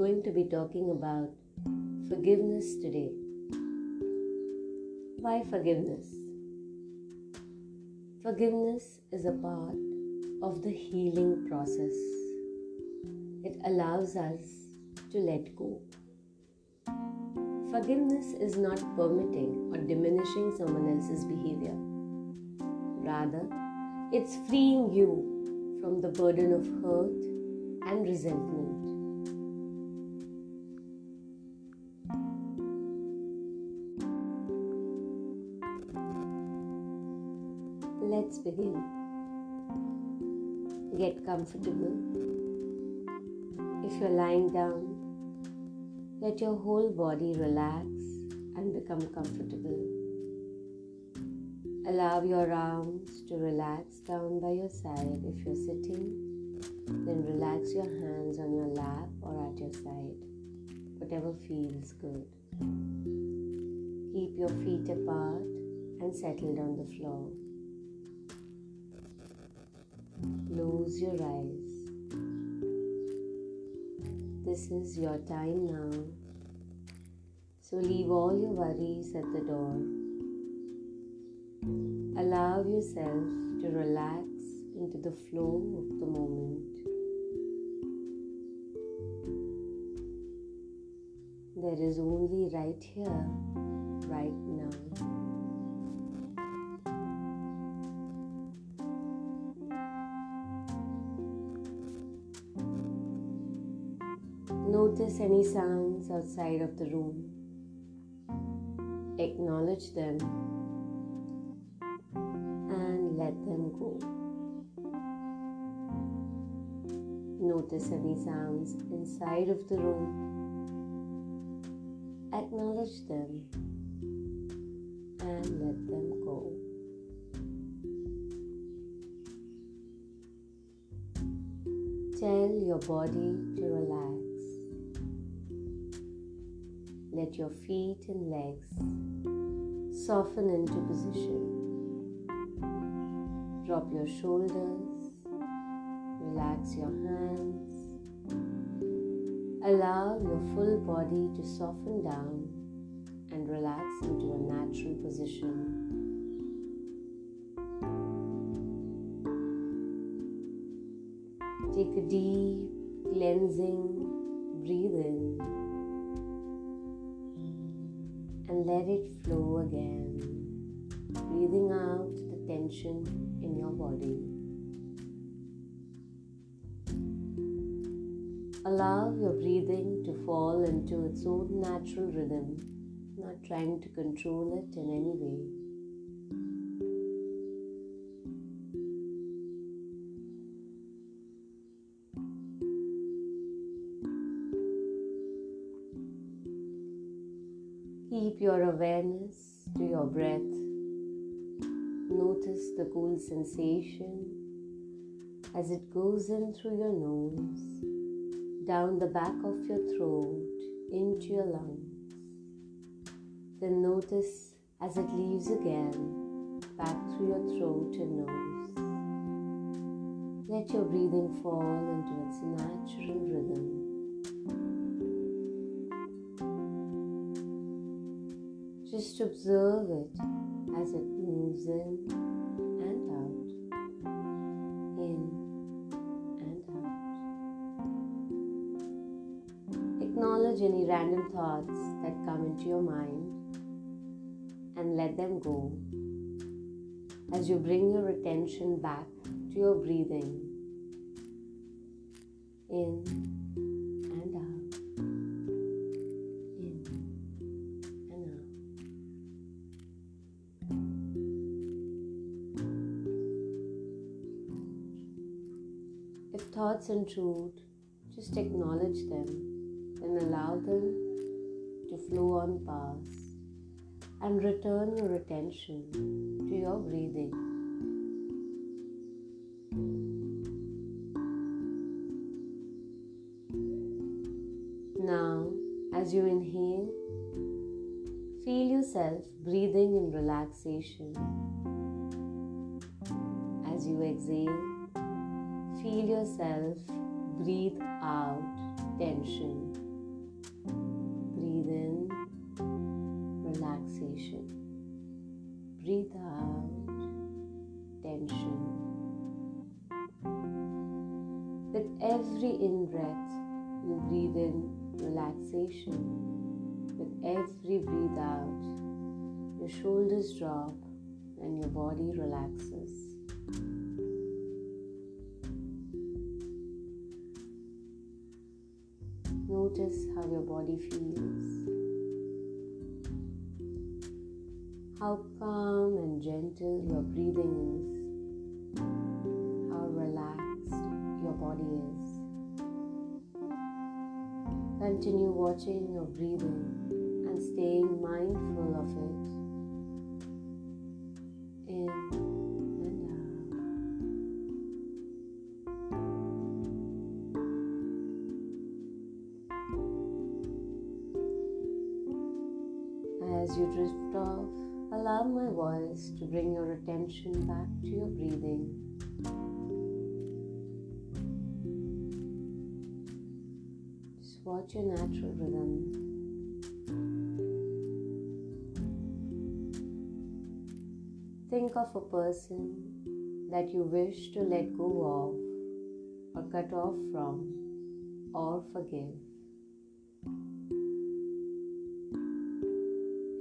going to be talking about forgiveness today. Why forgiveness? Forgiveness is a part of the healing process. It allows us to let go. Forgiveness is not permitting or diminishing someone else's behavior. Rather, it's freeing you from the burden of hurt and resentment. Begin. Get comfortable. If you're lying down, let your whole body relax and become comfortable. Allow your arms to relax down by your side. If you're sitting, then relax your hands on your lap or at your side, whatever feels good. Keep your feet apart and settled on the floor. Close your eyes. This is your time now. So leave all your worries at the door. Allow yourself to relax into the flow of the moment. There is only right here, right now. Any sounds outside of the room. Acknowledge them and let them go. Notice any sounds inside of the room. Acknowledge them and let them go. Tell your body to relax. Let your feet and legs soften into position. Drop your shoulders, relax your hands. Allow your full body to soften down and relax into a natural position. Take a deep, cleansing breathe in and let it flow again, breathing out the tension in your body. Allow your breathing to fall into its own natural rhythm, not trying to control it in any way. Breath. Notice the cool sensation as it goes in through your nose, down the back of your throat, into your lungs. Then notice as it leaves again, back through your throat and nose. Let your breathing fall into its natural rhythm. Just observe it as it moves in and out, in and out. Acknowledge any random thoughts that come into your mind and let them go as you bring your attention back to your breathing in thoughts intrude, just acknowledge them and allow them to flow on past and return your attention to your breathing. Now, as you inhale, feel yourself breathing in relaxation. As you exhale, Feel yourself breathe out tension. Breathe in relaxation. Breathe out tension. With every in breath, you breathe in relaxation. With every breathe out, your shoulders drop and your body relaxes. Body feels. How calm and gentle your breathing is. How relaxed your body is. Continue watching your breathing and staying mindful of it. Drift off, allow my voice to bring your attention back to your breathing. Just watch your natural rhythm. Think of a person that you wish to let go of, or cut off from, or forgive.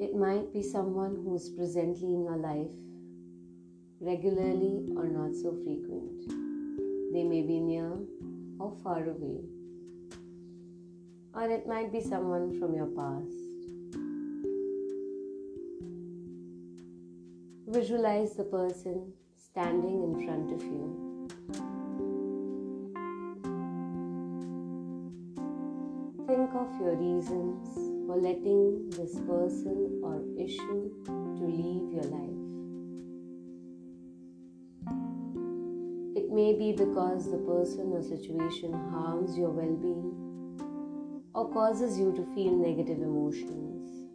It might be someone who is presently in your life, regularly or not so frequent. They may be near or far away. Or it might be someone from your past. Visualize the person standing in front of you. Think of your reasons for letting this person or issue to leave your life. It may be because the person or situation harms your well being or causes you to feel negative emotions,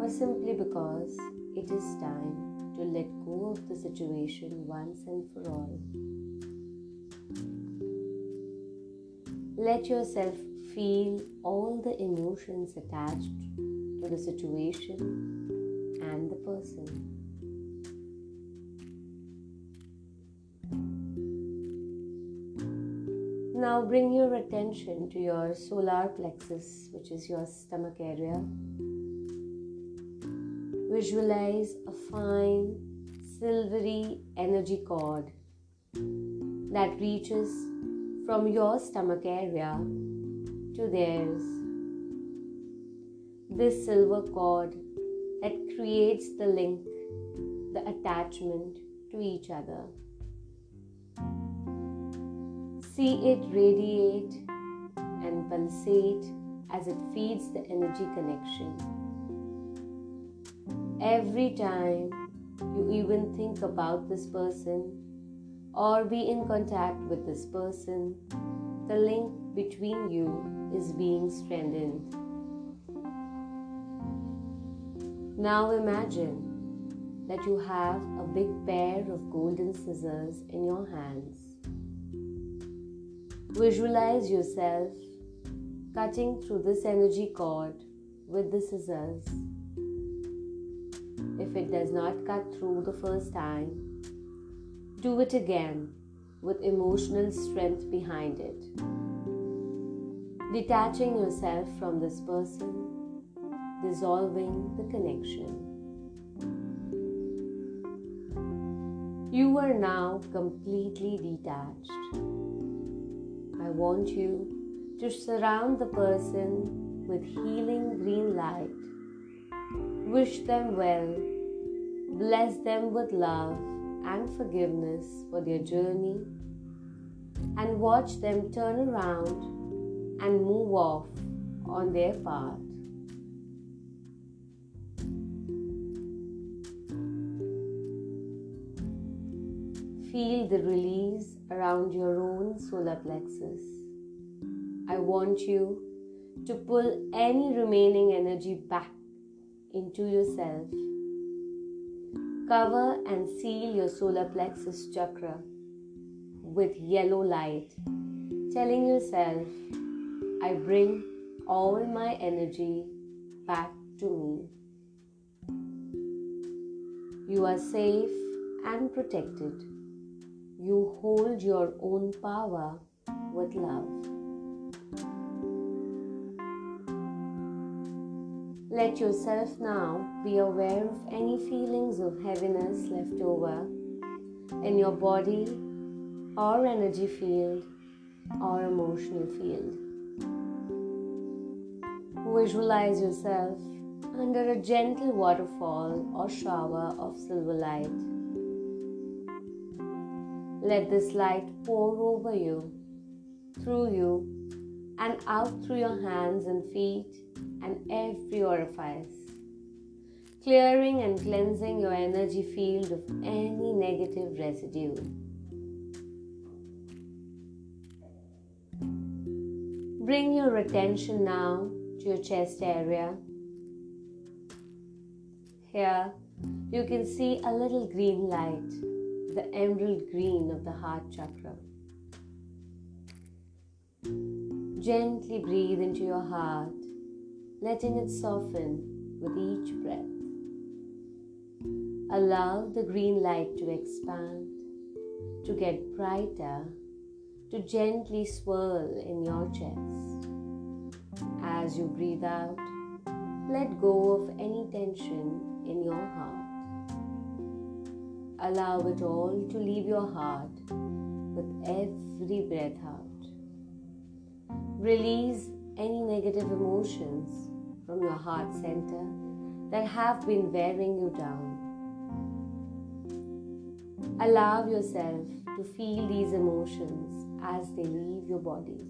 or simply because it is time to let go of the situation once and for all. Let yourself feel all the emotions attached to the situation and the person. Now bring your attention to your solar plexus, which is your stomach area. Visualize a fine silvery energy cord that reaches from your stomach area to theirs. This silver cord that creates the link, the attachment to each other. See it radiate and pulsate as it feeds the energy connection. Every time you even think about this person or be in contact with this person, the link between you is being strengthened. Now imagine that you have a big pair of golden scissors in your hands. Visualize yourself cutting through this energy cord with the scissors. If it does not cut through the first time, do it again with emotional strength behind it detaching yourself from this person, dissolving the connection. You are now completely detached. I want you to surround the person with healing green light. Wish them well, bless them with love and forgiveness for their journey, and watch them turn around and move off on their path. Feel the release around your own solar plexus. I want you to pull any remaining energy back into yourself. Cover and seal your solar plexus chakra with yellow light, telling yourself I bring all my energy back to me. You are safe and protected. You hold your own power with love. Let yourself now be aware of any feelings of heaviness left over in your body or energy field or emotional field. Visualize yourself under a gentle waterfall or shower of silver light. Let this light pour over you, through you, and out through your hands and feet and every orifice, clearing and cleansing your energy field of any negative residue. Bring your attention now to your chest area. Here, you can see a little green light, the emerald green of the heart chakra. Gently breathe into your heart, letting it soften with each breath. Allow the green light to expand, to get brighter, to gently swirl in your chest. As you breathe out, let go of any tension in your heart. Allow it all to leave your heart with every breath out. Release any negative emotions from your heart center that have been wearing you down. Allow yourself to feel these emotions as they leave your body.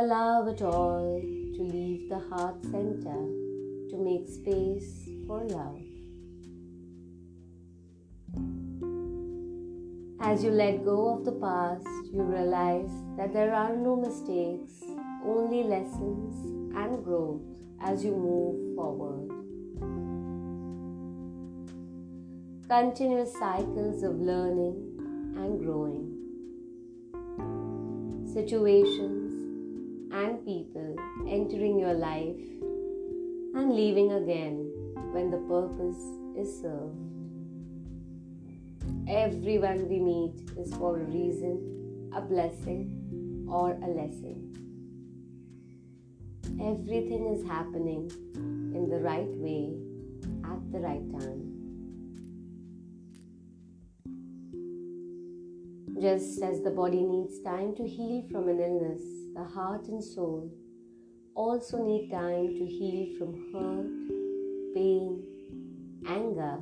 Allow it all to leave the heart center to make space for love. As you let go of the past, you realize that there are no mistakes, only lessons and growth as you move forward. Continuous cycles of learning and growing. Situations and people entering your life and leaving again when the purpose is served. Everyone we meet is for a reason, a blessing, or a lesson. Everything is happening in the right way at the right time. Just as the body needs time to heal from an illness, the heart and soul also need time to heal from hurt, pain, anger,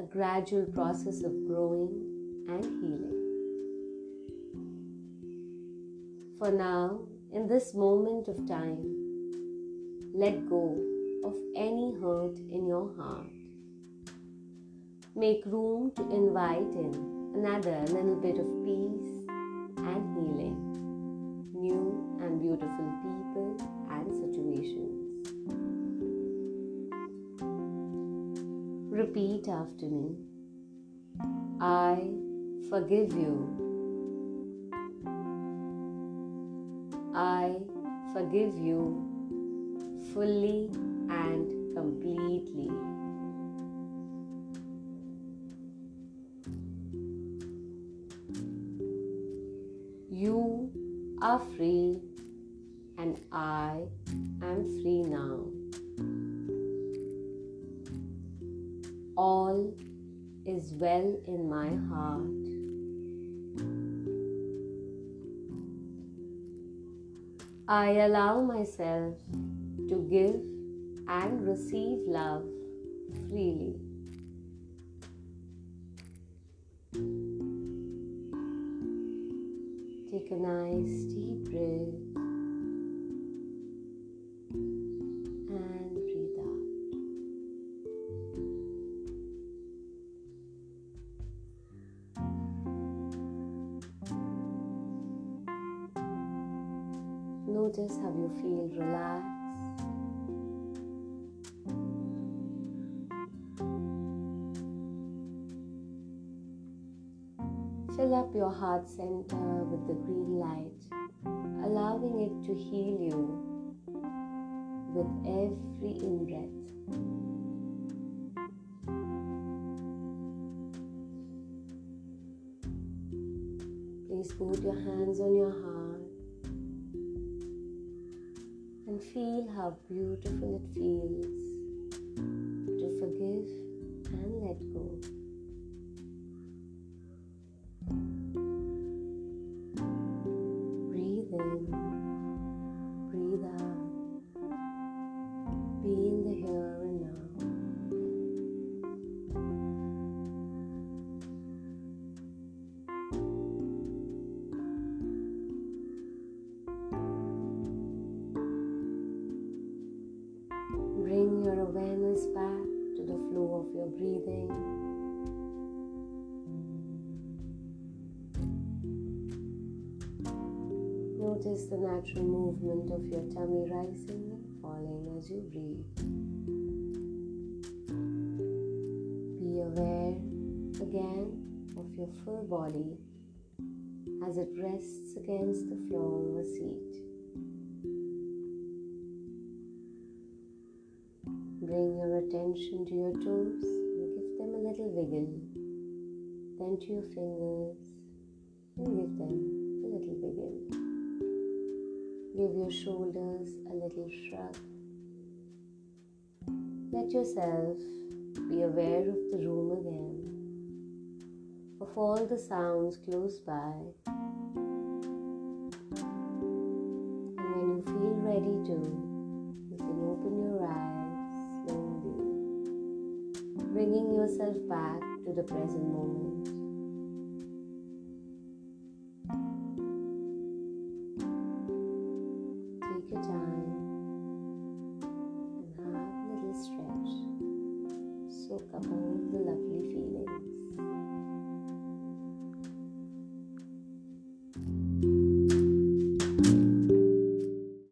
a gradual process of growing and healing. For now, in this moment of time, let go of any hurt in your heart. Make room to invite in another little bit of peace and healing, beautiful people and situations. Repeat after me I forgive you. I forgive you fully and completely. You are free, and I am free now. All is well in my heart. I allow myself to give and receive love freely. Take a nice deep breath and breathe out. Notice how you feel relaxed. Fill up your heart center with the green light. allowing it to heal you with every in breath. Please put your hands on your heart and feel how beautiful it feels Notice the natural movement of your tummy rising and falling as you breathe. Be aware again of your full body as it rests against the floor of a seat. Bring your attention to your toes and give them a little wiggle. Then to your fingers and give them. Give your shoulders a little shrug. Let yourself be aware of the room again, of all the sounds close by. And when you feel ready to, you can open your eyes slowly, bringing yourself back to the present moment.